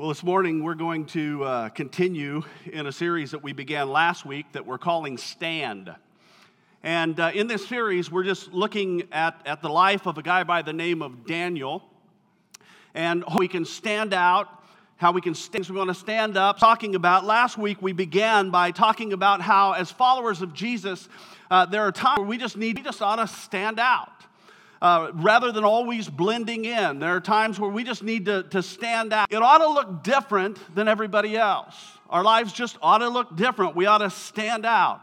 Well, this morning we're going to uh, continue in a series that we began last week that we're calling Stand. And uh, in this series, we're just looking at, at the life of a guy by the name of Daniel and how we can stand out, how we can stand. So we want to stand up. Talking about last week, we began by talking about how, as followers of Jesus, uh, there are times where we just need, we just ought to stand out uh, rather than always blending in. There are times where we just need to, to stand out. It ought to look different than everybody else. Our lives just ought to look different. We ought to stand out.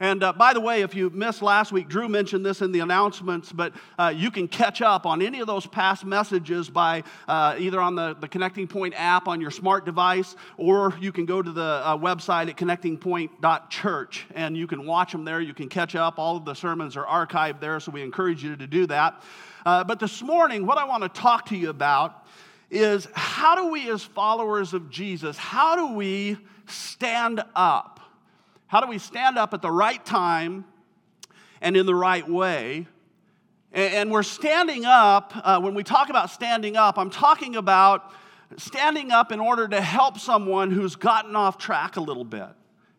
And uh, by the way, if you missed last week, Drew mentioned this in the announcements, but uh, you can catch up on any of those past messages by uh, either on the, the Connecting Point app on your smart device, or you can go to the uh, website at connectingpoint.church and you can watch them there. You can catch up. All of the sermons are archived there, so we encourage you to do that. Uh, but this morning, what I want to talk to you about is how do we, as followers of Jesus, how do we stand up? How do we stand up at the right time and in the right way? And we're standing up, uh, when we talk about standing up, I'm talking about standing up in order to help someone who's gotten off track a little bit.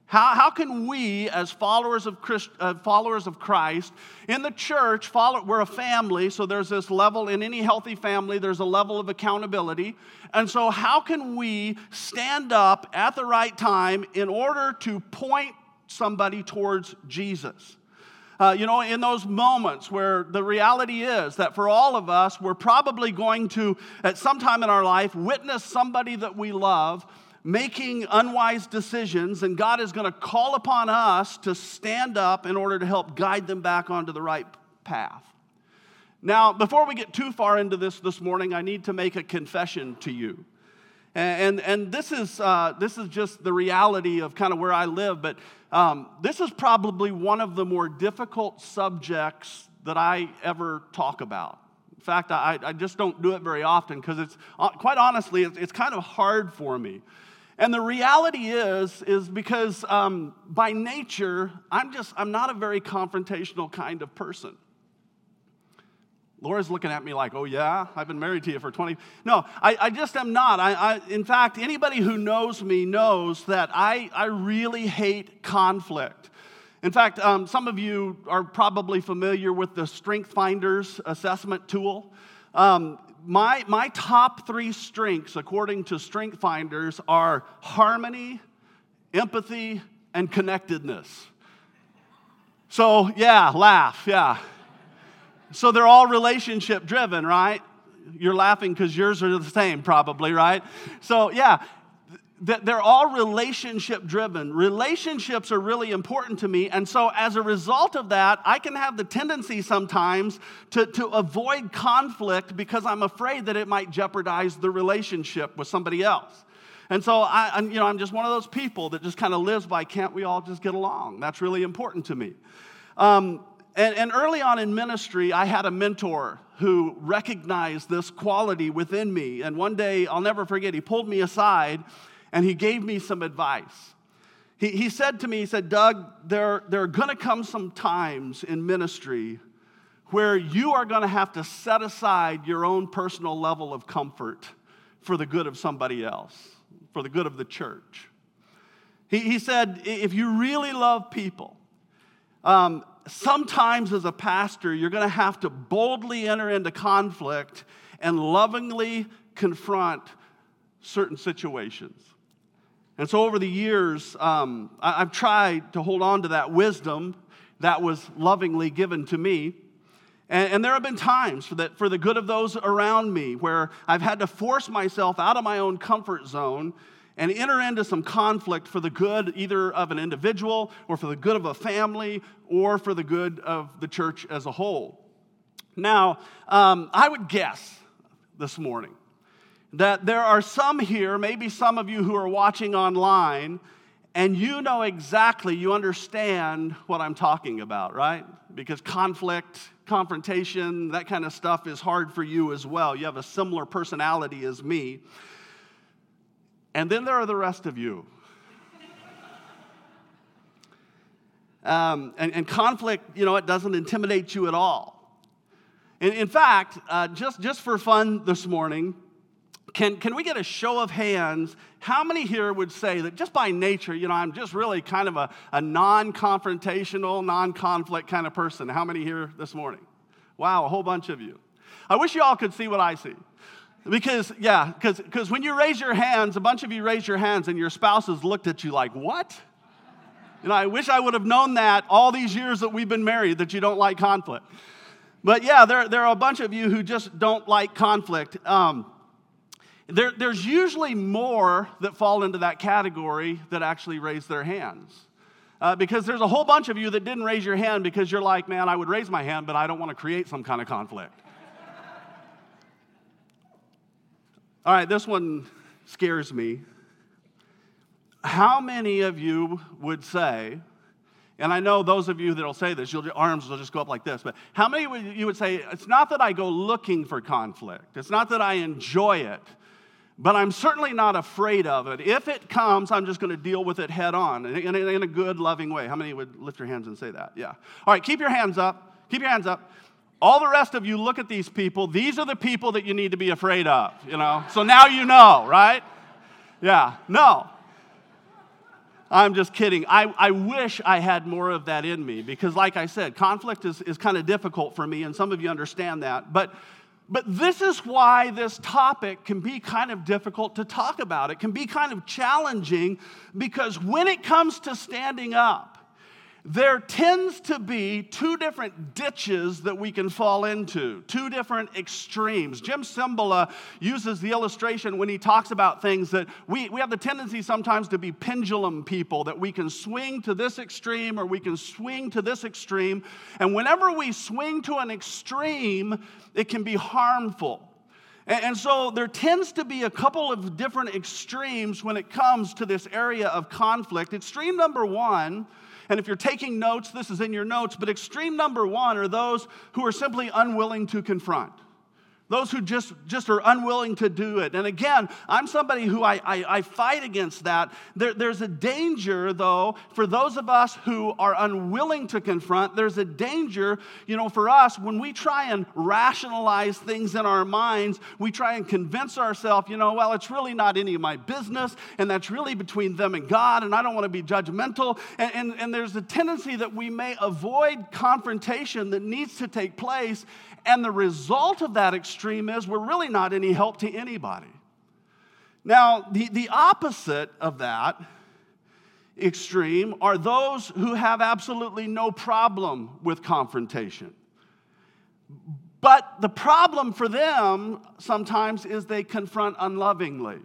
How, how can we, as followers of, Christ, uh, followers of Christ, in the church, follow, we're a family, so there's this level, in any healthy family, there's a level of accountability. And so, how can we stand up at the right time in order to point somebody towards Jesus. Uh, you know, in those moments where the reality is that for all of us, we're probably going to, at some time in our life, witness somebody that we love making unwise decisions, and God is going to call upon us to stand up in order to help guide them back onto the right path. Now, before we get too far into this this morning, I need to make a confession to you. And, and, and this, is, uh, this is just the reality of kind of where I live, but um, this is probably one of the more difficult subjects that I ever talk about. In fact, I, I just don't do it very often because it's, uh, quite honestly, it's, it's, kind of hard for me. And the reality is, is because um, by nature, I'm just, I'm not a very confrontational kind of person. Laura's looking at me like, oh, yeah, I've been married to you for 20. No, I, I just am not. I, I, in fact, anybody who knows me knows that I, I really hate conflict. In fact, um, some of you are probably familiar with the Strength Finders assessment tool. Um, my, my top three strengths, according to Strength Finders, are harmony, empathy, and connectedness. So, yeah, laugh, yeah. So they're all relationship driven, right? You're laughing because yours are the same, probably, right? So, yeah, they're all relationship driven. Relationships are really important to me. And so, as a result of that, I can have the tendency sometimes to, to avoid conflict because I'm afraid that it might jeopardize the relationship with somebody else. And so, I, am you know, I'm just one of those people that just kind of lives by can't we all just get along? That's really important to me. Um, and, and early on in ministry, I had a mentor who recognized this quality within me. And one day, I'll never forget, he pulled me aside and he gave me some advice. He, he said to me, he said, Doug, there, there are going to come some times in ministry where you are going to have to set aside your own personal level of comfort for the good of somebody else, for the good of the church. He, he said, if you really love people, um, sometimes as a pastor, you're going to have to boldly enter into conflict and lovingly confront certain situations. And so over the years, um, I, have tried to hold on to that wisdom that was lovingly given to me. And, and there have been times for, that, for the good of those around me where I've had to force myself out of my own comfort zone and enter into some conflict for the good either of an individual or for the good of a family or for the good of the church as a whole. Now, um, I would guess this morning that there are some here, maybe some of you who are watching online, and you know exactly, you understand what I'm talking about, right? Because conflict, confrontation, that kind of stuff is hard for you as well. You have a similar personality as me. And then there are the rest of you. Um, and, and, conflict, you know, it doesn't intimidate you at all. In, in fact, uh, just, just for fun this morning, can, can we get a show of hands? How many here would say that just by nature, you know, I'm just really kind of a, a non confrontational, non conflict kind of person? How many here this morning? Wow, a whole bunch of you. I wish you all could see what I see. Because, yeah, because when you raise your hands, a bunch of you raise your hands and your spouses looked at you like, what? And I wish I would have known that all these years that we've been married, that you don't like conflict. But yeah, there, there are a bunch of you who just don't like conflict. Um, there, there's usually more that fall into that category that actually raise their hands. Uh, because there's a whole bunch of you that didn't raise your hand because you're like, man, I would raise my hand, but I don't want to create some kind of conflict. All right, this one scares me. How many of you would say, and I know those of you that'll say this, your arms will just go up like this, but how many of you would say, it's not that I go looking for conflict, it's not that I enjoy it, but I'm certainly not afraid of it. If it comes, I'm just going to deal with it head on in, in, in, a good, loving way. How many would lift your hands and say that? Yeah. All right, keep your hands up. Keep your hands up. All the rest of you look at these people. These are the people that you need to be afraid of, you know? So now you know, right? Yeah. No. I'm just kidding. I, I wish I had more of that in me because, like I said, conflict is, is kind of difficult for me, and some of you understand that. But, but this is why this topic can be kind of difficult to talk about. It can be kind of challenging because when it comes to standing up, there tends to be two different ditches that we can fall into, two different extremes. Jim Cymbala uses the illustration when he talks about things that we, we have the tendency sometimes to be pendulum people, that we can swing to this extreme or we can swing to this extreme. And whenever we swing to an extreme, it can be harmful. And so there tends to be a couple of different extremes when it comes to this area of conflict. Extreme number one, and if you're taking notes, this is in your notes, but extreme number one are those who are simply unwilling to confront those who just, just are unwilling to do it. And again, I'm somebody who I, I, I fight against that. There, there's a danger, though, for those of us who are unwilling to confront, there's a danger, you know, for us when we try and rationalize things in our minds, we try and convince ourselves, you know, well, it's really not any of my business, and that's really between them and God, and I don't want to be judgmental. And, and, and there's a tendency that we may avoid confrontation that needs to take place and the result of that extreme is we're really not any help to anybody. Now, the, the opposite of that extreme are those who have absolutely no problem with confrontation. But the problem for them sometimes is they confront unlovingly.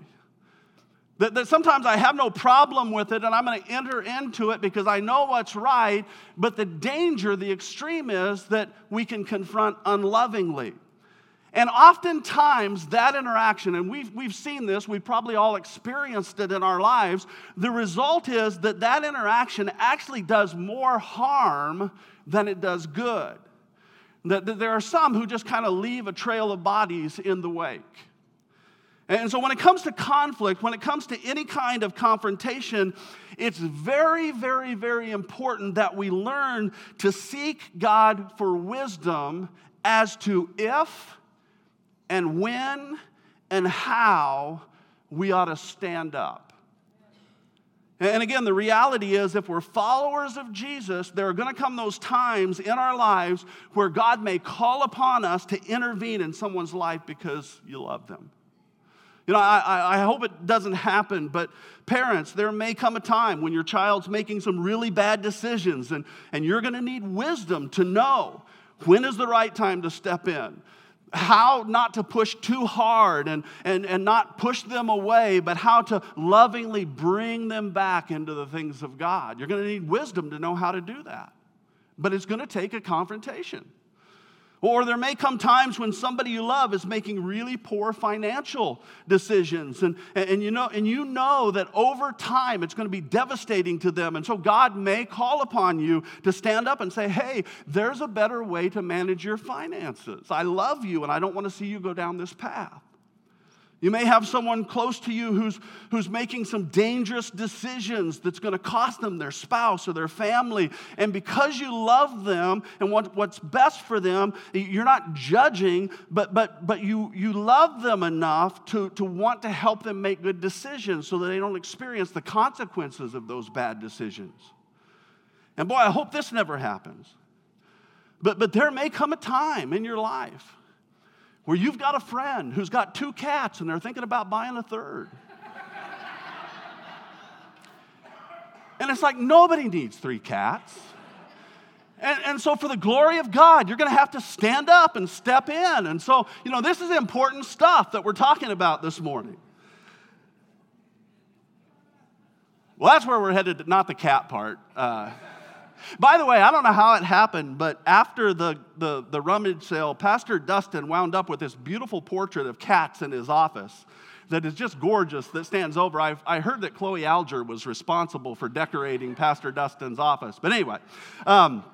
That, that sometimes I have no problem with it and I'm going to enter into it because I know what's right, but the danger, the extreme is that we can confront unlovingly. And oftentimes, that interaction, and we've, we've seen this, we've probably all experienced it in our lives, the result is that that interaction actually does more harm than it does good. That, that there are some who just kind of leave a trail of bodies in the wake. And so, when it comes to conflict, when it comes to any kind of confrontation, it's very, very, very important that we learn to seek God for wisdom as to if and when and how we ought to stand up. And again, the reality is if we're followers of Jesus, there are going to come those times in our lives where God may call upon us to intervene in someone's life because you love them. You know, I, I hope it doesn't happen, but parents, there may come a time when your child's making some really bad decisions, and, and you're going to need wisdom to know when is the right time to step in. How not to push too hard and, and, and not push them away, but how to lovingly bring them back into the things of God. You're going to need wisdom to know how to do that. But it's going to take a confrontation. Or there may come times when somebody you love is making really poor financial decisions. And, and, you know, and you know that over time it's going to be devastating to them. And so God may call upon you to stand up and say, hey, there's a better way to manage your finances. I love you and I don't want to see you go down this path. You may have someone close to you who's, who's making some dangerous decisions that's going to cost them their spouse or their family. And because you love them and want what's best for them, you're not judging, but, but, but you, you love them enough to, to want to help them make good decisions so that they don't experience the consequences of those bad decisions. And boy, I hope this never happens. But, but there may come a time in your life where you've got a friend who's got two cats and they're thinking about buying a third. and it's like nobody needs three cats. And, and so, for the glory of God, you're going to have to stand up and step in. And so, you know, this is important stuff that we're talking about this morning. Well, that's where we're headed, not the cat part. Uh, by the way, I don't know how it happened, but after the, the, the rummage sale, Pastor Dustin wound up with this beautiful portrait of cats in his office that is just gorgeous that stands over. I've, I heard that Chloe Alger was responsible for decorating Pastor Dustin's office. But anyway, um,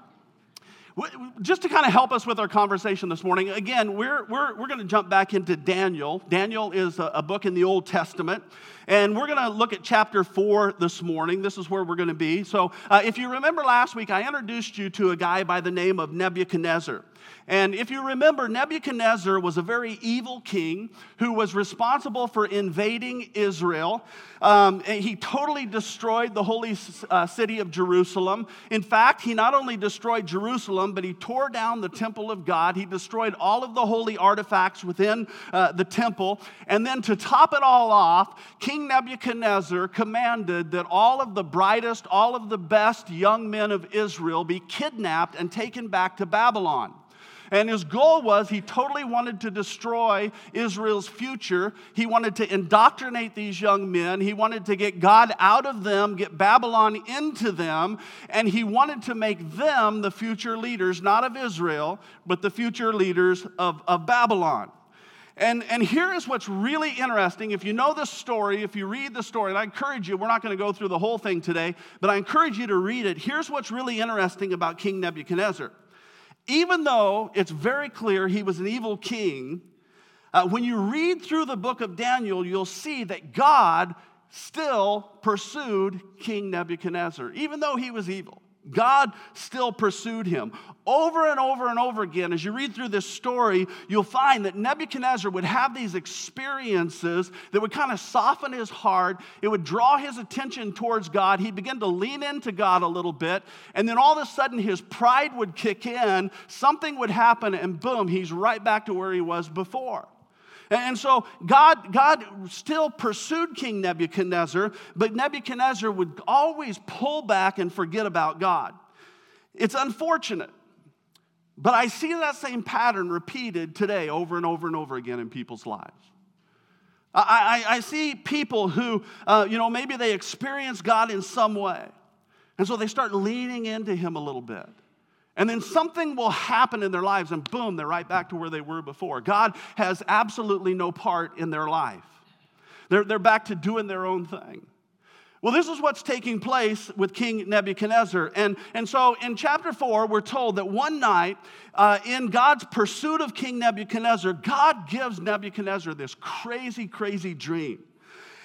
just to kind of help us with our conversation this morning, again, we're, we're, we're going to jump back into Daniel. Daniel is a, a book in the Old Testament, and we're going to look at chapter four this morning. This is where we're going to be. So, uh, if you remember last week, I introduced you to a guy by the name of Nebuchadnezzar. And if you remember, Nebuchadnezzar was a very evil king who was responsible for invading Israel. Um, he totally destroyed the holy uh, city of Jerusalem. In fact, he not only destroyed Jerusalem, but he tore down the temple of God. He destroyed all of the holy artifacts within uh, the temple. And then to top it all off, King Nebuchadnezzar commanded that all of the brightest, all of the best young men of Israel be kidnapped and taken back to Babylon. And his goal was he totally wanted to destroy Israel's future. He wanted to indoctrinate these young men. He wanted to get God out of them, get Babylon into them, and he wanted to make them the future leaders, not of Israel, but the future leaders of, of Babylon. And, and here is what's really interesting. If you know this story, if you read the story, and I encourage you, we're not going to go through the whole thing today, but I encourage you to read it. Here's what's really interesting about King Nebuchadnezzar even though it's very clear he was an evil king, uh, when you read through the book of Daniel, you'll see that God still pursued King Nebuchadnezzar, even though he was evil. God still pursued him. Over and over and over again, as you read through this story, you'll find that Nebuchadnezzar would have these experiences that would kind of soften his heart. It would draw his attention towards God. He'd begin to lean into God a little bit. And then all of a sudden, his pride would kick in. Something would happen, and boom, he's right back to where he was before. And so God, God still pursued King Nebuchadnezzar, but Nebuchadnezzar would always pull back and forget about God. It's unfortunate. But I see that same pattern repeated today over and over and over again in people's lives. I, I, I see people who, uh, you know, maybe they experience God in some way. And so they start leaning into Him a little bit. And then something will happen in their lives, and boom, they're right back to where they were before. God has absolutely no part in their life. They're, they're back to doing their own thing. Well, this is what's taking place with King Nebuchadnezzar. And, and so in chapter 4, we're told that one night, uh, in God's pursuit of King Nebuchadnezzar, God gives Nebuchadnezzar this crazy, crazy dream.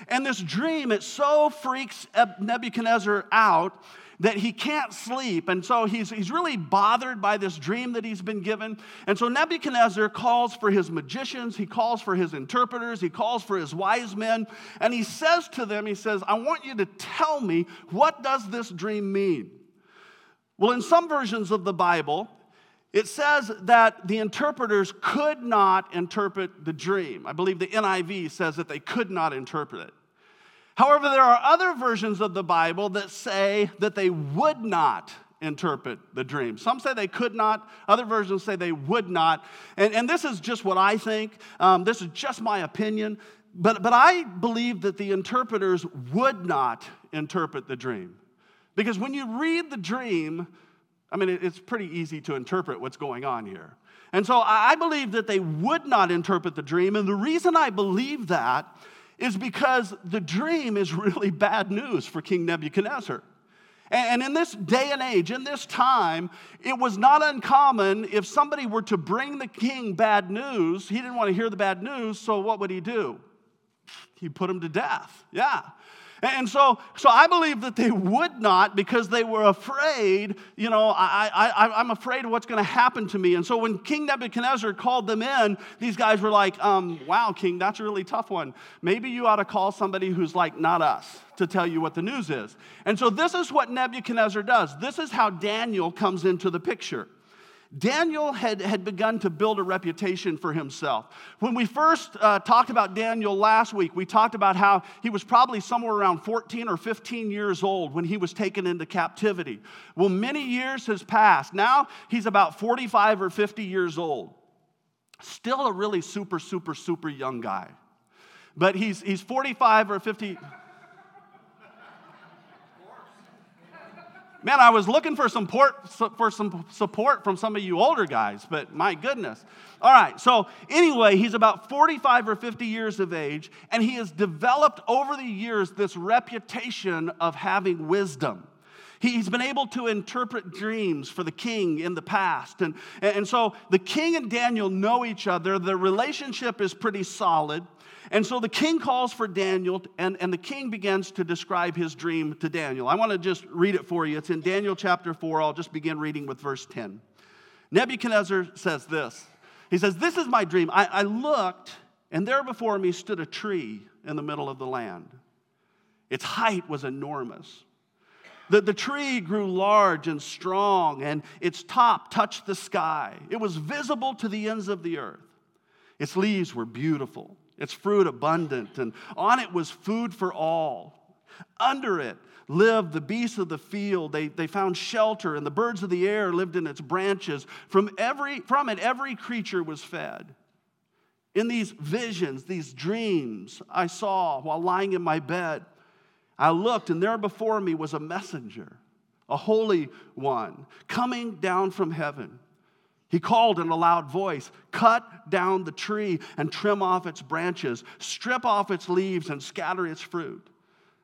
And this dream, it so freaks Nebuchadnezzar out that he can't sleep. And so he's, he's really bothered by this dream that he's been given. And so Nebuchadnezzar calls for his magicians, he calls for his interpreters, he calls for his wise men, and he says to them, he says, I want you to tell me what does this dream mean? Well, in some versions of the Bible, it says that the interpreters could not interpret the dream. I believe the NIV says that they could not interpret it. However, there are other versions of the Bible that say that they would not interpret the dream. Some say they could not, other versions say they would not. And, and this is just what I think. Um, this is just my opinion. But, but I believe that the interpreters would not interpret the dream. Because when you read the dream, I mean, it's pretty easy to interpret what's going on here. And so I believe that they would not interpret the dream. And the reason I believe that is because the dream is really bad news for King Nebuchadnezzar. And in this day and age, in this time, it was not uncommon if somebody were to bring the king bad news, he didn't want to hear the bad news, so what would he do? he put him to death. Yeah. And so, so I believe that they would not because they were afraid, you know, I, I, I'm afraid of what's going to happen to me. And so when King Nebuchadnezzar called them in, these guys were like, um, wow, King, that's a really tough one. Maybe you ought to call somebody who's like not us to tell you what the news is. And so this is what Nebuchadnezzar does. This is how Daniel comes into the picture. Daniel had, had begun to build a reputation for himself. When we first uh, talked about Daniel last week, we talked about how he was probably somewhere around 14 or 15 years old when he was taken into captivity. Well, many years has passed. Now he's about 45 or 50 years old. Still a really super, super, super young guy. But he's, he's 45 or 50. Man, I was looking for some, port, for some support from some of you older guys, but my goodness. All right, so anyway, he's about 45 or 50 years of age, and he has developed over the years this reputation of having wisdom. He's been able to interpret dreams for the king in the past. And, and so the king and Daniel know each other. The relationship is pretty solid. And so the king calls for Daniel, and, and the king begins to describe his dream to Daniel. I want to just read it for you. It's in Daniel chapter 4. I'll just begin reading with verse 10. Nebuchadnezzar says this He says, This is my dream. I, I looked, and there before me stood a tree in the middle of the land. Its height was enormous. The, the tree grew large and strong, and its top touched the sky. It was visible to the ends of the earth. Its leaves were beautiful its fruit abundant, and on it was food for all. Under it lived the beasts of the field. They, they found shelter, and the birds of the air lived in its branches. From, every, from it, every creature was fed. In these visions, these dreams I saw while lying in my bed, I looked, and there before me was a messenger, a holy one, coming down from heaven. He called in a loud voice Cut down the tree and trim off its branches, strip off its leaves and scatter its fruit.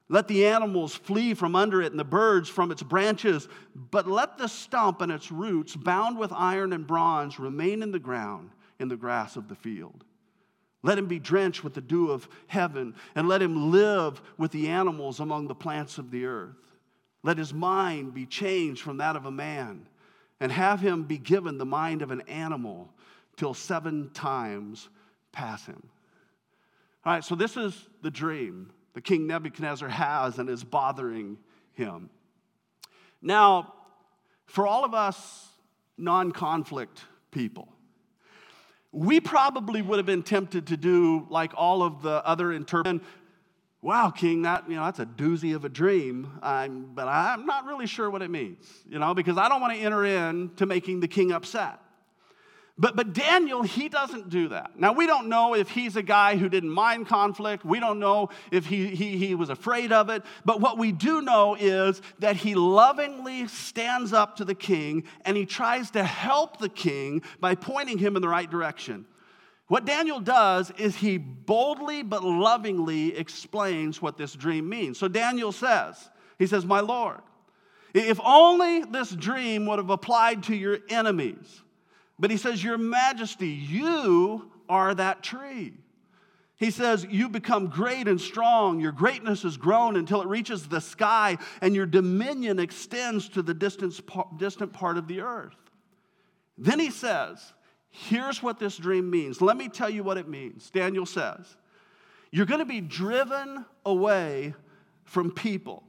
Let the animals flee from under it and the birds from its branches, but let the stump and its roots, bound with iron and bronze, remain in the ground in the grass of the field. Let him be drenched with the dew of heaven, and let him live with the animals among the plants of the earth. Let his mind be changed from that of a man and have him be given the mind of an animal till seven times pass him. All right, so this is the dream the king Nebuchadnezzar has and is bothering him. Now, for all of us non conflict people, we probably would have been tempted to do like all of the other interpreters wow, King, that, you know, that's a doozy of a dream, I'm, but I'm not really sure what it means, you know, because I don't want to enter in to making the king upset. But, but Daniel, he doesn't do that. Now, we don't know if he's a guy who didn't mind conflict. We don't know if he, he, he was afraid of it. But what we do know is that he lovingly stands up to the king and he tries to help the king by pointing him in the right direction. What Daniel does is he boldly but lovingly explains what this dream means. So Daniel says, He says, My Lord, if only this dream would have applied to your enemies. But he says, Your Majesty, you are that tree. He says, You become great and strong. Your greatness has grown until it reaches the sky, and your dominion extends to the distant part of the earth. Then he says, Here's what this dream means. Let me tell you what it means. Daniel says, You're going to be driven away from people.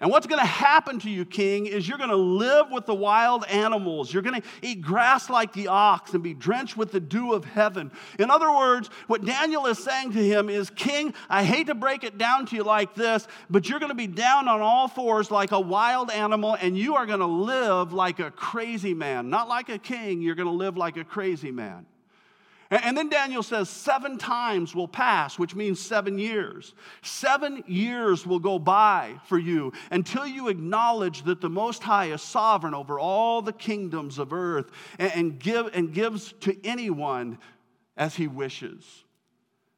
And what's going to happen to you, king, is you're going to live with the wild animals. You're going to eat grass like the ox and be drenched with the dew of heaven. In other words, what Daniel is saying to him is, King, I hate to break it down to you like this, but you're going to be down on all fours like a wild animal, and you are going to live like a crazy man. Not like a king, you're going to live like a crazy man. And then Daniel says, seven times will pass, which means seven years. Seven years will go by for you until you acknowledge that the Most High is sovereign over all the kingdoms of earth and, give, and gives to anyone as he wishes.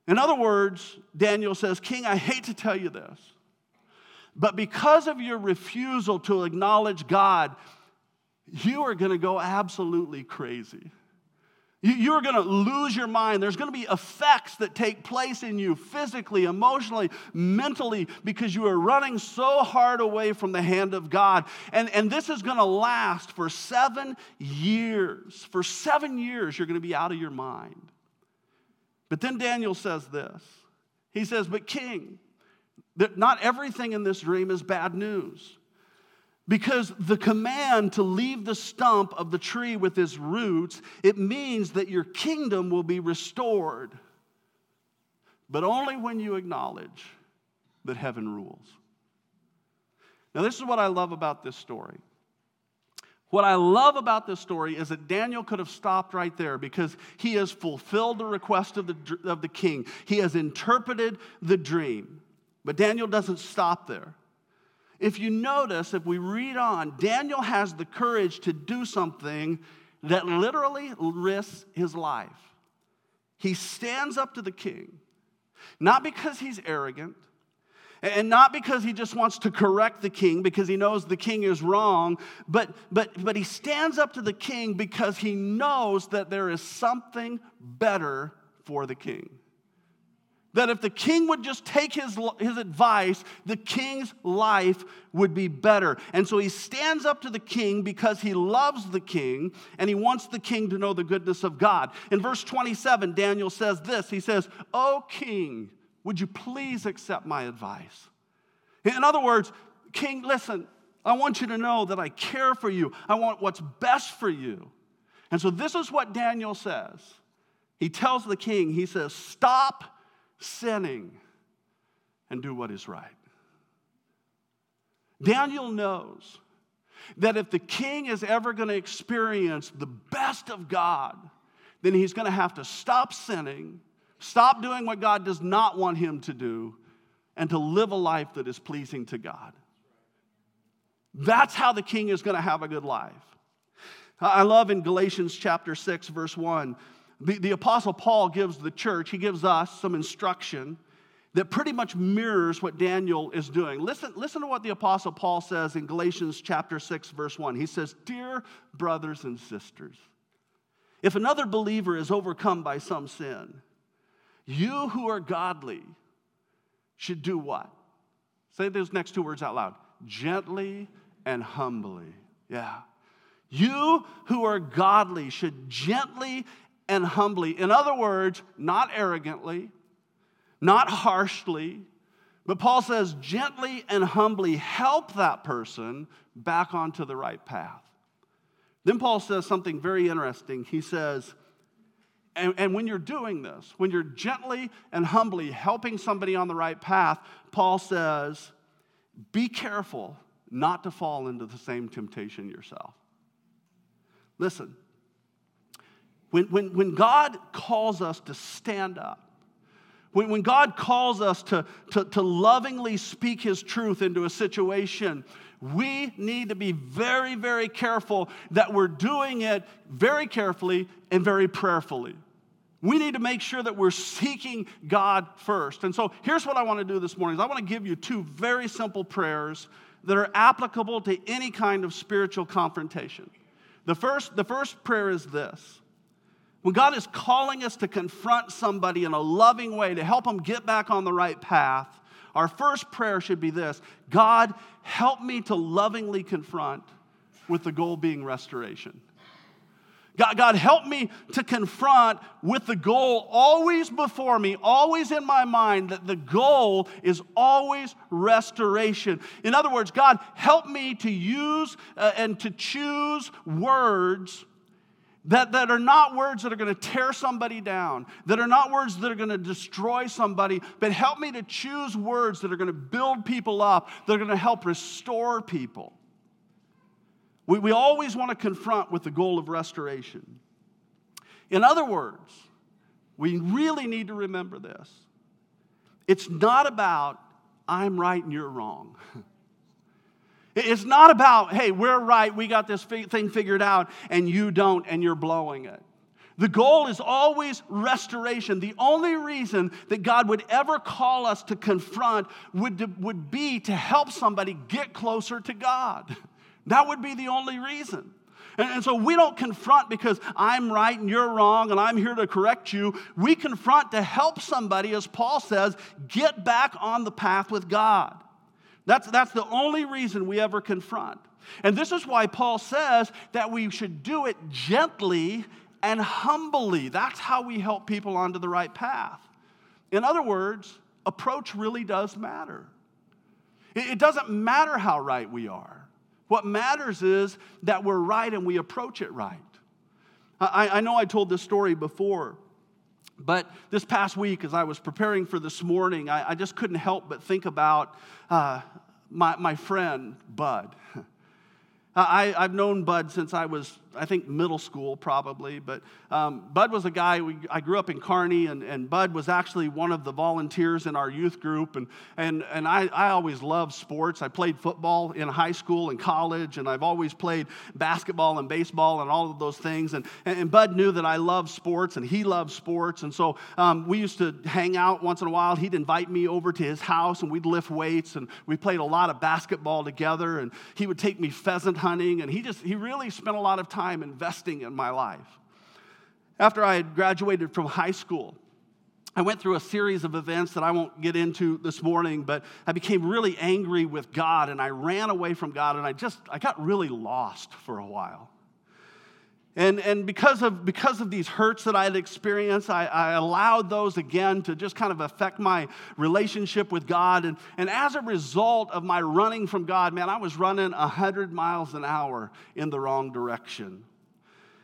In other words, Daniel says, King, I hate to tell you this, but because of your refusal to acknowledge God, you are going to go absolutely crazy. You're going to lose your mind. There's going to be effects that take place in you physically, emotionally, mentally, because you are running so hard away from the hand of God. And, and this is going to last for seven years. For seven years, you're going to be out of your mind. But then Daniel says this He says, But, King, not everything in this dream is bad news. Because the command to leave the stump of the tree with its roots, it means that your kingdom will be restored. But only when you acknowledge that heaven rules. Now, this is what I love about this story. What I love about this story is that Daniel could have stopped right there because he has fulfilled the request of the, of the king. He has interpreted the dream. But Daniel doesn't stop there. If you notice, if we read on, Daniel has the courage to do something that literally risks his life. He stands up to the king, not because he's arrogant, and not because he just wants to correct the king because he knows the king is wrong, but, but, but he stands up to the king because he knows that there is something better for the king that if the king would just take his, his advice, the king's life would be better. And so he stands up to the king because he loves the king and he wants the king to know the goodness of God. In verse 27, Daniel says this He says, O king, would you please accept my advice? In other words, king, listen, I want you to know that I care for you, I want what's best for you. And so this is what Daniel says. He tells the king, He says, Stop sinning and do what is right. Daniel knows that if the king is ever going to experience the best of God, then he's going to have to stop sinning, stop doing what God does not want him to do, and to live a life that is pleasing to God. That's how the king is going to have a good life. I love in Galatians chapter 6, verse 1, the, the Apostle Paul gives the church, he gives us some instruction that pretty much mirrors what Daniel is doing. Listen, listen to what the Apostle Paul says in Galatians chapter 6, verse 1. He says, Dear brothers and sisters, if another believer is overcome by some sin, you who are godly should do what? Say those next two words out loud gently and humbly. Yeah. You who are godly should gently and humbly. In other words, not arrogantly, not harshly, but Paul says, gently and humbly help that person back onto the right path. Then Paul says something very interesting. He says, and, and, when you're doing this, when you're gently and humbly helping somebody on the right path, Paul says, be careful not to fall into the same temptation yourself. Listen, when, when, when God calls us to stand up, when, when God calls us to, to, to lovingly speak His truth into a situation, we need to be very, very careful that we're doing it very carefully and very prayerfully. We need to make sure that we're seeking God first. And so here's what I want to do this morning. I want to give you two very simple prayers that are applicable to any kind of spiritual confrontation. The first, the first prayer is this when God is calling us to confront somebody in a loving way to help them get back on the right path, our first prayer should be this God, help me to lovingly confront with the goal being restoration. God, God, help me to confront with the goal always before me, always in my mind, that the goal is always restoration. In other words, God, help me to use uh, and to choose words that, that are not words that are going to tear somebody down, that are not words that are going to destroy somebody, but help me to choose words that are going to build people up, that are going to help restore people. We, we always want to confront with the goal of restoration. In other words, we really need to remember this. It's not about, I'm right and you're wrong. It's not about, hey, we're right, we got this thing figured out, and you don't, and you're blowing it. The goal is always restoration. The only reason that God would ever call us to confront would, would be to help somebody get closer to God. That would be the only reason. And, and so we don't confront because I'm right and you're wrong and I'm here to correct you. We confront to help somebody, as Paul says, get back on the path with God. That's, that's the only reason we ever confront. And this is why Paul says that we should do it gently and humbly. That's how we help people onto the right path. In other words, approach really does matter. It doesn't matter how right we are. What matters is that we're right and we approach it right. I, I know I told this story before, but this past week, as I was preparing for this morning, I, I just couldn't help but think about uh, my, my friend, Bud. I, I've known Bud since I was, I think, middle school probably. But um, Bud was a guy, we, I grew up in Kearney, and, and Bud was actually one of the volunteers in our youth group. And, and, and I, I always loved sports. I played football in high school and college, and I've always played basketball and baseball and all of those things. And, and Bud knew that I loved sports, and he loved sports. And so um, we used to hang out once in a while. He'd invite me over to his house, and we'd lift weights, and we played a lot of basketball together. And he would take me pheasant hunting, and he just, he really spent a lot of time investing in my life. After I had graduated from high school, I went through a series of events that I won't get into this morning, but I became really angry with God and I ran away from God and I just, I got really lost for a while. And, and because, of, because of these hurts that I had experienced, I, I, allowed those again to just kind of affect my relationship with God. And, and as a result of my running from God, man, I was running 100 miles an hour in the wrong direction.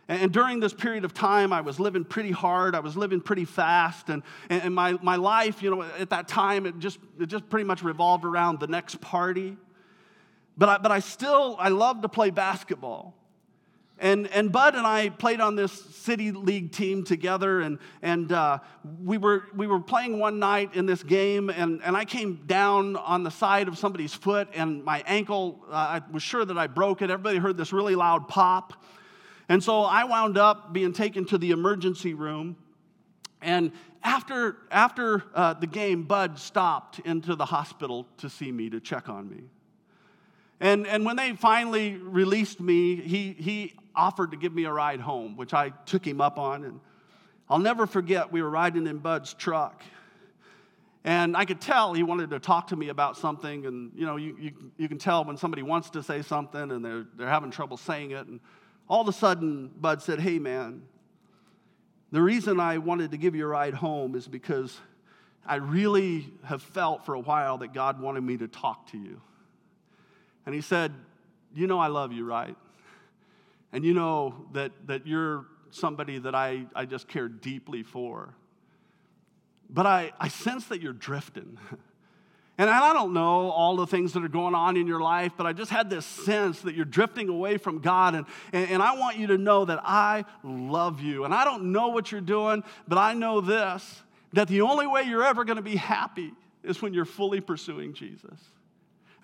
And, and during this period of time, I was living pretty hard. I was living pretty fast. And, and my, my life, you know, at that time, it just, it just pretty much revolved around the next party. But I, but I still, I loved to play basketball. And, and Bud and I played on this city league team together, and, and uh, we, were, we were playing one night in this game, and, and I came down on the side of somebody's foot, and my ankle, uh, I was sure that I broke it. Everybody heard this really loud pop. And so I wound up being taken to the emergency room. And after, after uh, the game, Bud stopped into the hospital to see me, to check on me. And, and when they finally released me, he, he offered to give me a ride home, which I took him up on. And I'll never forget, we were riding in Bud's truck. And I could tell he wanted to talk to me about something. And, you know, you, you, you can tell when somebody wants to say something and they're, they're having trouble saying it. And all of a sudden, Bud said, Hey, man, the reason I wanted to give you a ride home is because I really have felt for a while that God wanted me to talk to you. And he said, You know, I love you, right? And you know that, that you're somebody that I, I just care deeply for. But I, I sense that you're drifting. And I don't know all the things that are going on in your life, but I just had this sense that you're drifting away from God. And, and, and, I want you to know that I love you. And I don't know what you're doing, but I know this that the only way you're ever going to be happy is when you're fully pursuing Jesus.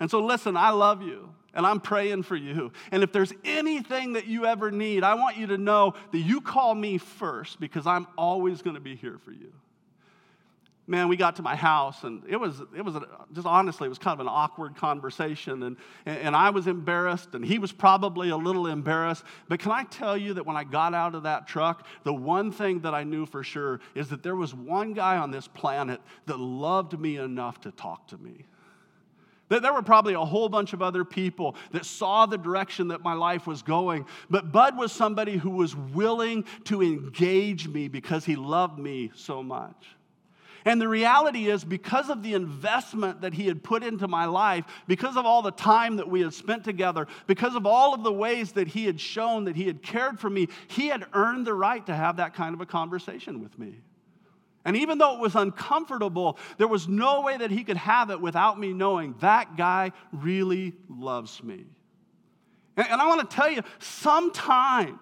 And so, listen, I love you and I'm praying for you. And if there's anything that you ever need, I want you to know that you call me first because I'm always going to be here for you. Man, we got to my house and it was, it was a, just honestly, it was kind of an awkward conversation. And, and I was embarrassed and he was probably a little embarrassed. But can I tell you that when I got out of that truck, the one thing that I knew for sure is that there was one guy on this planet that loved me enough to talk to me. There were probably a whole bunch of other people that saw the direction that my life was going. But Bud was somebody who was willing to engage me because he loved me so much. And the reality is, because of the investment that he had put into my life, because of all the time that we had spent together, because of all of the ways that he had shown that he had cared for me, he had earned the right to have that kind of a conversation with me. And even though it was uncomfortable, there was no way that he could have it without me knowing that guy really loves me. And, and I want to tell you, sometimes,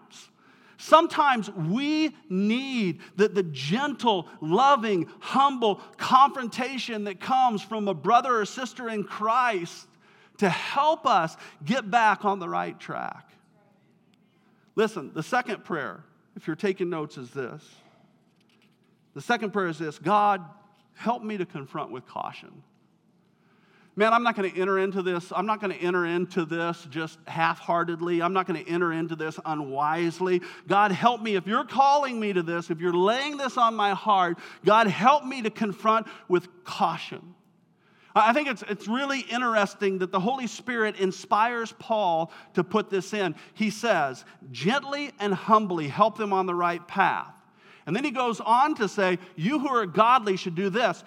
sometimes we need the, the gentle, loving, humble confrontation that comes from a brother or sister in Christ to help us get back on the right track. Listen, the second prayer, if you're taking notes, is this. The second prayer is this God, help me to confront with caution. man, I'm not going to enter into this. I'm not going to enter into this just half heartedly. I'm not going to enter into this unwisely. God, help me. If you're calling me to this, if you're laying this on my heart, God, help me to confront with caution. I think it's, it's really interesting that the Holy Spirit inspires Paul to put this in. He says, gently and humbly help them on the right path. And then he goes on to say, You who are godly should do this.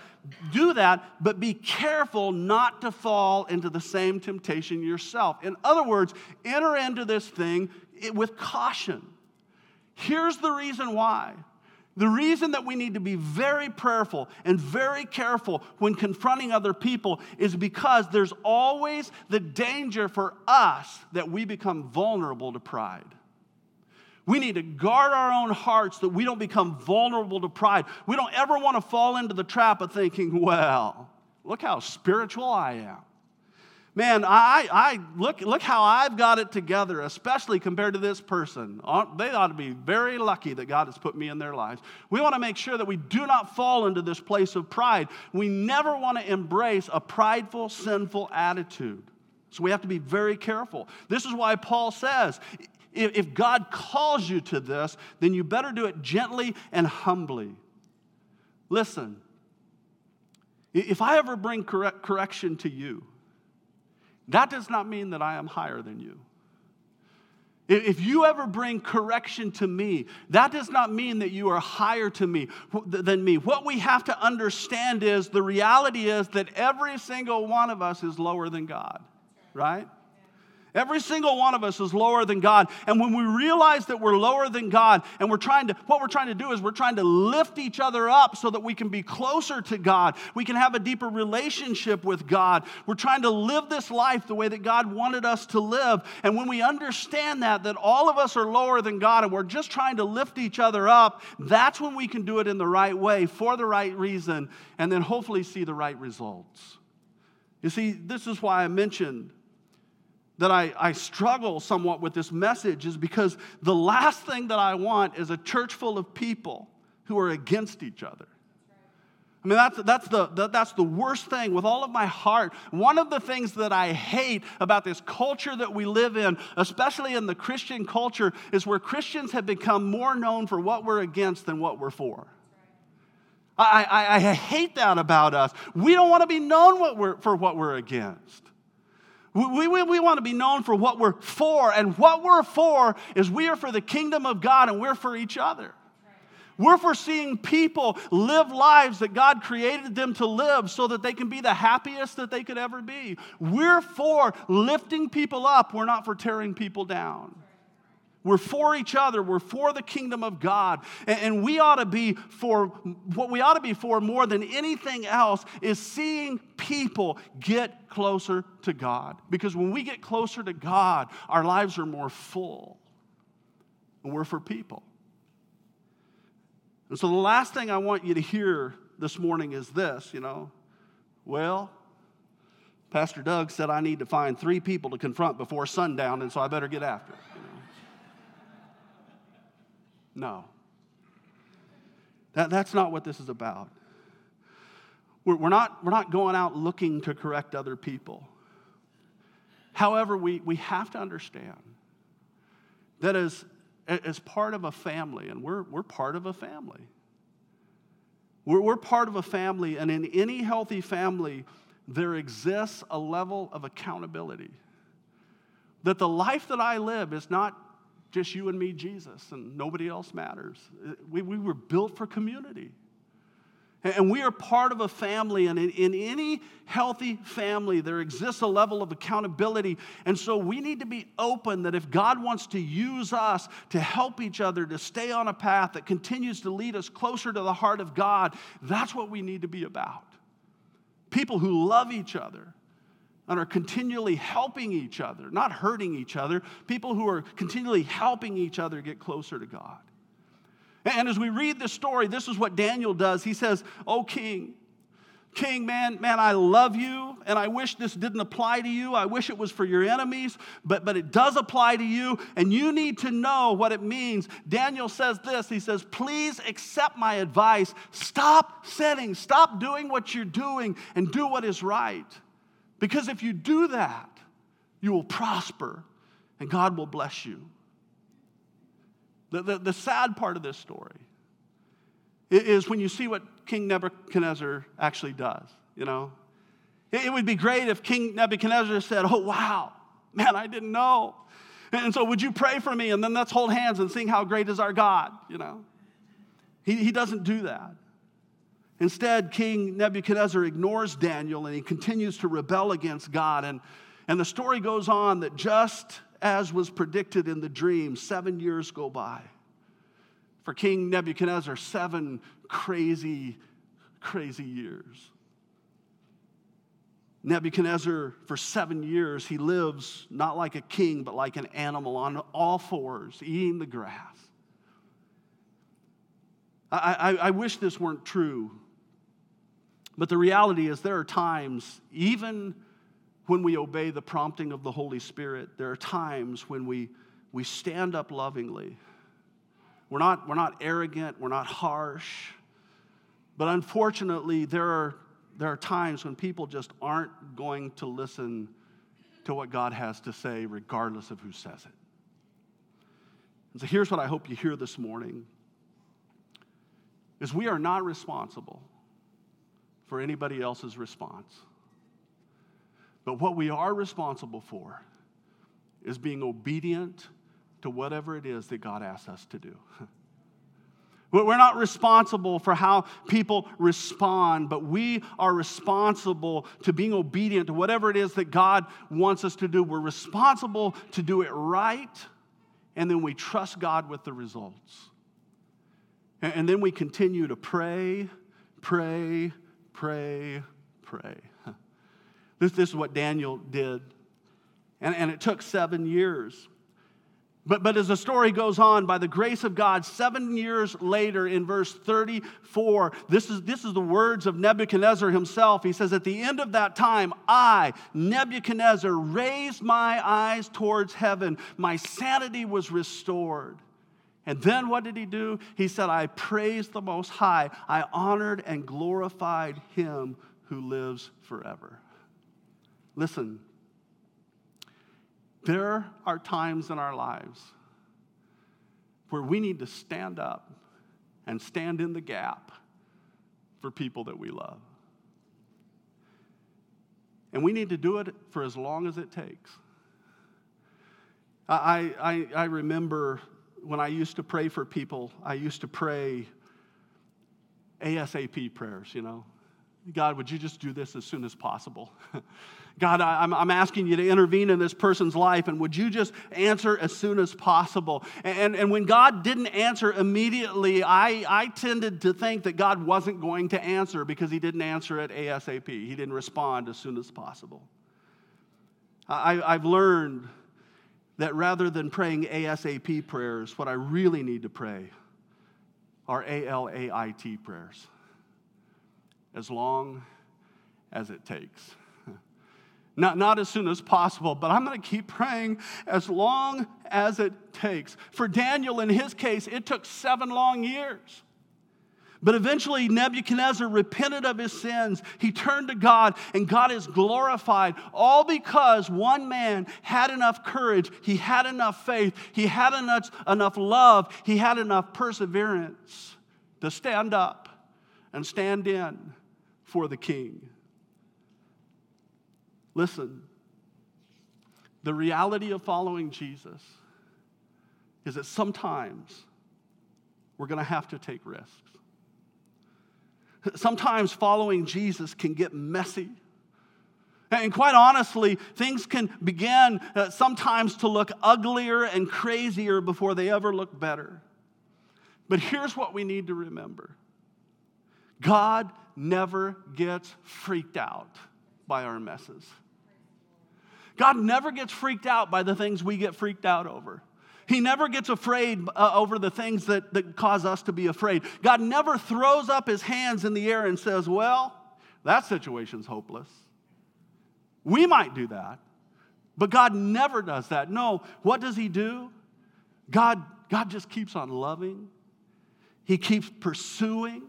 Do that, but be careful not to fall into the same temptation yourself. In other words, enter into this thing with caution. Here's the reason why. The reason that we need to be very prayerful and very careful when confronting other people is because there's always the danger for us that we become vulnerable to pride. We need to guard our own hearts that we don't become vulnerable to pride. We don't ever want to fall into the trap of thinking, well, look how spiritual I am. Man, I, I look, look how I've got it together, especially compared to this person. Uh, they ought to be very lucky that God has put me in their lives. We want to make sure that we do not fall into this place of pride. We never want to embrace a prideful, sinful attitude. So we have to be very careful. This is why Paul says if God calls you to this, then you better do it gently and humbly. Listen, if I ever bring correct, correction to you, that does not mean that I am higher than you. If you ever bring correction to me, that does not mean that you are higher to me than me. What we have to understand is the reality is that every single one of us is lower than God, right? Every single one of us is lower than God. And when we realize that we're lower than God and we're trying to, what we're trying to do is we're trying to lift each other up so that we can be closer to God. We can have a deeper relationship with God. We're trying to live this life the way that God wanted us to live. And when we understand that, that all of us are lower than God and we're just trying to lift each other up, that's when we can do it in the right way for the right reason and then hopefully see the right results. You see, this is why I mentioned that I, I struggle somewhat with this message is because the last thing that I want is a church full of people who are against each other. I mean, that's, that's, the, that's the worst thing with all of my heart. One of the things that I hate about this culture that we live in, especially in the Christian culture, is where Christians have become more known for what we're against than what we're for. I, I, I hate that about us. We don't want to be known what we're, for what we're against. We, we, we want to be known for what we're for, and what we're for is we are for the kingdom of God and we're for each other. We're for seeing people live lives that God created them to live so that they can be the happiest that they could ever be. We're for lifting people up, we're not for tearing people down. We're for each other. We're for the kingdom of God. And, we ought to be for what we ought to be for more than anything else is seeing people get closer to God. Because when we get closer to God, our lives are more full. And we're for people. And so the last thing I want you to hear this morning is this, you know, well, Pastor Doug said I need to find three people to confront before sundown, and so I better get after it. No. That, that's not what this is about. We're, we're, not, we're not going out looking to correct other people. However, we, we have to understand that as, as part of a family, and we're, we're part of a family, we're, we're part of a family, and in any healthy family, there exists a level of accountability. That the life that I live is not just you and me, Jesus, and nobody else matters. We, we were built for community. And we are part of a family, and in, in, any healthy family, there exists a level of accountability. And so we need to be open that if God wants to use us to help each other, to stay on a path that continues to lead us closer to the heart of God, that's what we need to be about. People who love each other, and are continually helping each other, not hurting each other, people who are continually helping each other get closer to God. And as we read this story, this is what Daniel does. He says, Oh, king, king, man, man, I love you, and I wish this didn't apply to you. I wish it was for your enemies, but, but it does apply to you, and you need to know what it means. Daniel says this He says, Please accept my advice. Stop sinning, stop doing what you're doing, and do what is right. Because if you do that, you will prosper and God will bless you. The, the, the sad part of this story is when you see what King Nebuchadnezzar actually does, you know. It, it would be great if King Nebuchadnezzar said, Oh, wow, man, I didn't know. And so, would you pray for me? And then let's hold hands and sing how great is our God, you know. He, he doesn't do that. Instead, King Nebuchadnezzar ignores Daniel and he continues to rebel against God. And, and the story goes on that just as was predicted in the dream, seven years go by. For King Nebuchadnezzar, seven crazy, crazy years. Nebuchadnezzar, for seven years, he lives not like a king, but like an animal on all fours, eating the grass. I, I, I wish this weren't true, but the reality is there are times, even when we obey the prompting of the Holy Spirit, there are times when we, we stand up lovingly. We're not, we're not arrogant, we're not harsh, but unfortunately, there are there are times when people just aren't going to listen to what God has to say, regardless of who says it. And so here's what I hope you hear this morning is we are not responsible for anybody else's response. But what we are responsible for is being obedient to whatever it is that God asks us to do. We're not responsible for how people respond, but we are responsible to being obedient to whatever it is that God wants us to do. We're responsible to do it right, and then we trust God with the results. And then we continue to pray, pray, pray, pray. This, this is what Daniel did. And, and it took seven years. But, but as the story goes on, by the grace of God, seven years later, in verse 34, this is, this is the words of Nebuchadnezzar himself. He says, At the end of that time, I, Nebuchadnezzar, raised my eyes towards heaven. My sanity was restored. And then what did he do? He said, I praised the Most High. I honored and glorified him who lives forever. Listen, there are times in our lives where we need to stand up and stand in the gap for people that we love. And we need to do it for as long as it takes. I, I, I remember when I used to pray for people, I used to pray ASAP prayers, you know. God, would you just do this as soon as possible? God, I'm, I'm asking you to intervene in this person's life, and would you just answer as soon as possible? And, and when God didn't answer immediately, I, I tended to think that God wasn't going to answer because he didn't answer it ASAP. He didn't respond as soon as possible. I, I've learned that rather than praying ASAP prayers, what I really need to pray are A L A I T prayers as long as it takes. Not, not as soon as possible, but I'm going to keep praying as long as it takes. For Daniel, in his case, it took seven long years. But eventually, Nebuchadnezzar repented of his sins. He turned to God, and God is glorified, all because one man had enough courage, he had enough faith, he had enough, enough love, he had enough perseverance to stand up and stand in for the king. Listen, the reality of following Jesus is that sometimes we're going to have to take risks. Sometimes following Jesus can get messy. And quite honestly, things can begin uh, sometimes to look uglier and crazier before they ever look better. But here's what we need to remember God never gets freaked out by our messes. God never gets freaked out by the things we get freaked out over. He never gets afraid uh, over the things that, that cause us to be afraid. God never throws up his hands in the air and says, Well, that situation's hopeless. We might do that, but God never does that. No, what does he do? God, God just keeps on loving, he keeps pursuing,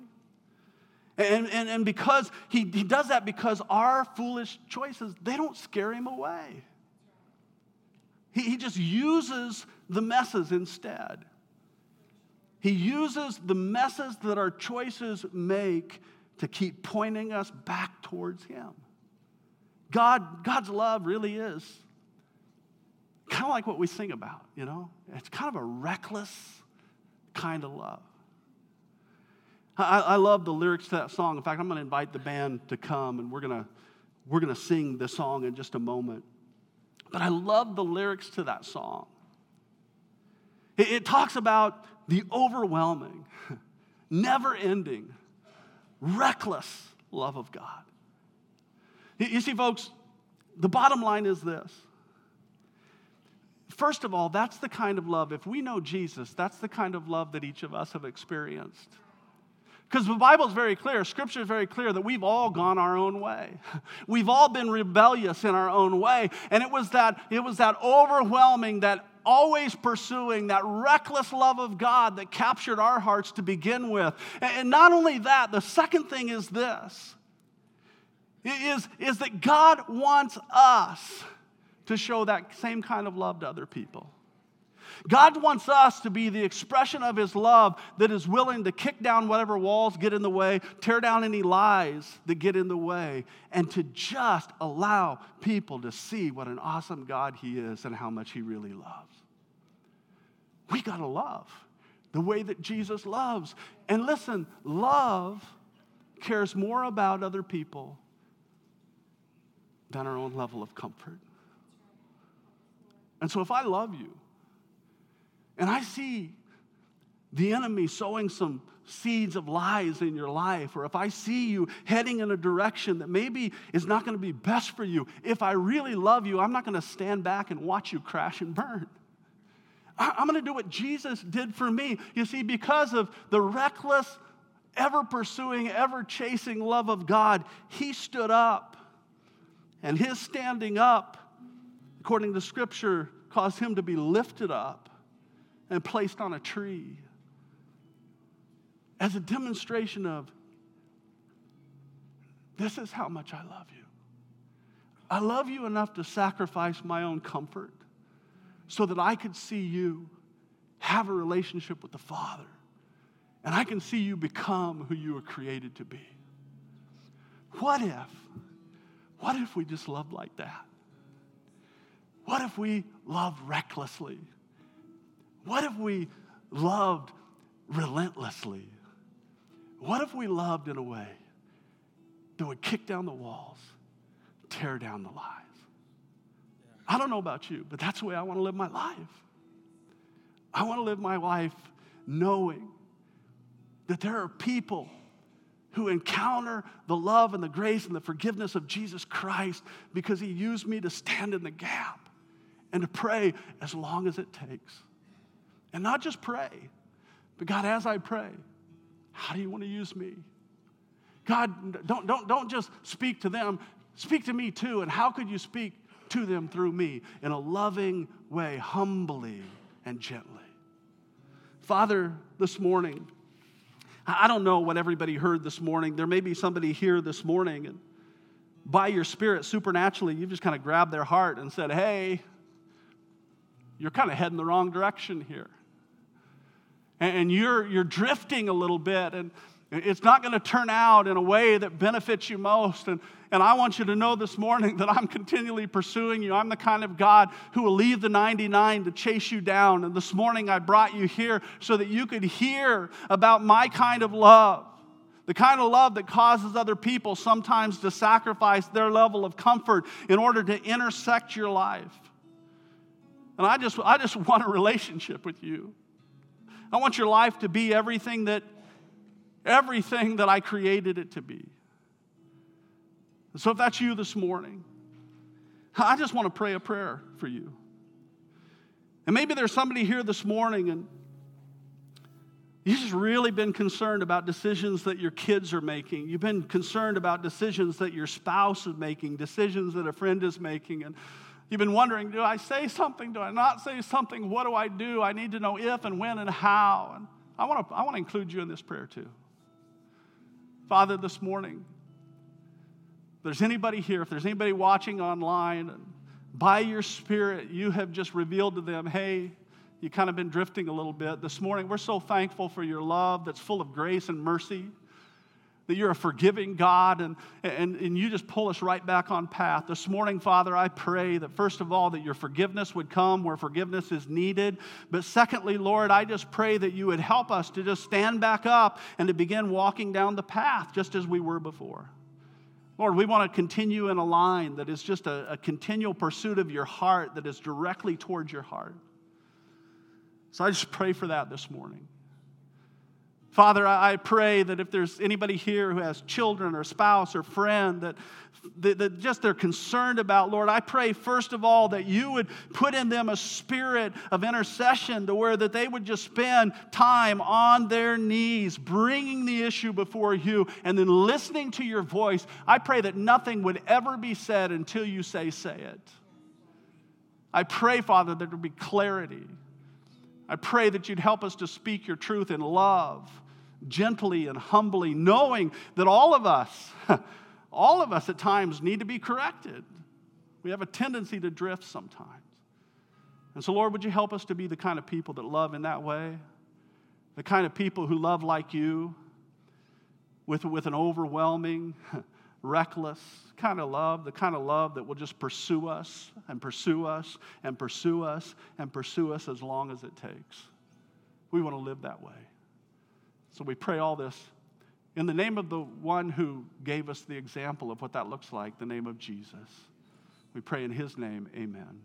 And, and, and because he, he does that because our foolish choices, they don't scare him away. He, he just uses the messes instead. He uses the messes that our choices make to keep pointing us back towards him. God, God's love really is kind of like what we sing about, you know? It's kind of a reckless kind of love. I, I love the lyrics to that song. In fact, I'm going to invite the band to come and we're going to we're going to sing the song in just a moment. But I love the lyrics to that song. It, it talks about the overwhelming, never ending, reckless love of God. You, see, folks, the bottom line is this. First of all, that's the kind of love, if we know Jesus, that's the kind of love that each of us have experienced. Because the Bible is very clear, Scripture is very clear that we've all gone our own way. We've all been rebellious in our own way. And it was that, it was that overwhelming, that always pursuing, that reckless love of God that captured our hearts to begin with. And not only that, the second thing is this is, is that God wants us to show that same kind of love to other people. God wants us to be the expression of His love that is willing to kick down whatever walls get in the way, tear down any lies that get in the way, and to just allow people to see what an awesome God He is and how much He really loves. We got to love the way that Jesus loves. And listen, love cares more about other people than our own level of comfort. And so if I love you, and I see the enemy sowing some seeds of lies in your life, or if I see you heading in a direction that maybe is not going to be best for you, if I really love you, I'm not going to stand back and watch you crash and burn. I'm going to do what Jesus did for me. You see, because of the reckless, ever pursuing, ever chasing love of God, he stood up. And his standing up, according to Scripture, caused him to be lifted up and placed on a tree as a demonstration of this is how much I love you. I love you enough to sacrifice my own comfort so that I could see you have a relationship with the Father and I can see you become who you were created to be. What if, what if we just loved like that? What if we loved recklessly? What if we loved relentlessly? What if we loved in a way that would kick down the walls, tear down the lies? I don't know about you, but that's the way I want to live my life. I want to live my life knowing that there are people who encounter the love and the grace and the forgiveness of Jesus Christ because he used me to stand in the gap and to pray as long as it takes. And not just pray, but God, as I pray, how do you want to use me? God, don't, don't, don't just speak to them, speak to me too. And how could you speak to them through me in a loving way, humbly and gently? Father, this morning, I don't know what everybody heard this morning. There may be somebody here this morning, and by your spirit, supernaturally, you've just kind of grabbed their heart and said, Hey, you're kind of heading the wrong direction here and you're, you're drifting a little bit, and it's not going to turn out in a way that benefits you most. And, and I want you to know this morning that I'm continually pursuing you. I'm the kind of God who will leave the 99 to chase you down. And this morning I brought you here so that you could hear about my kind of love. The kind of love that causes other people sometimes to sacrifice their level of comfort in order to intersect your life. And I just, I just want a relationship with you. I want your life to be everything that everything that I created it to be. So if that's you this morning, I just want to pray a prayer for you. And maybe there's somebody here this morning and You've just really been concerned about decisions that your kids are making. You've been concerned about decisions that your spouse is making, decisions that a friend is making. And You've been wondering, do I say something? Do I not say something? What do I do? I need to know if and when and how. And I want to, I want to include you in this prayer too. Father, this morning, there's anybody here, if there's anybody watching online, by your Spirit, you have just revealed to them, hey, you kind of been drifting a little bit. This morning, we're so thankful for your love that's full of grace and mercy that you're a forgiving God and, and, and you just pull us right back on path. This morning, Father, I pray that first of all, that your forgiveness would come where forgiveness is needed. But secondly, Lord, I just pray that you would help us to just stand back up and to begin walking down the path just as we were before. Lord, we want to continue in a line that is just a, a continual pursuit of your heart that is directly towards your heart. So I just pray for that this morning. Father, I pray that if there's anybody here who has children or spouse or friend that, that, that, just they're concerned about, Lord, I pray first of all that you would put in them a spirit of intercession to where that they would just spend time on their knees, bringing the issue before you and then listening to your voice. I pray that nothing would ever be said until you say, say it. I pray, Father, that there would be clarity. I pray that you'd help us to speak your truth in love gently and humbly, knowing that all of us, all of us at times need to be corrected. We have a tendency to drift sometimes. And so, Lord, would you help us to be the kind of people that love in that way? The kind of people who love like you with, with an overwhelming, reckless kind of love, the kind of love that will just pursue us and pursue us and pursue us and pursue us as long as it takes. We want to live that way. So we pray all this in the name of the one who gave us the example of what that looks like, the name of Jesus. We pray in his name, amen.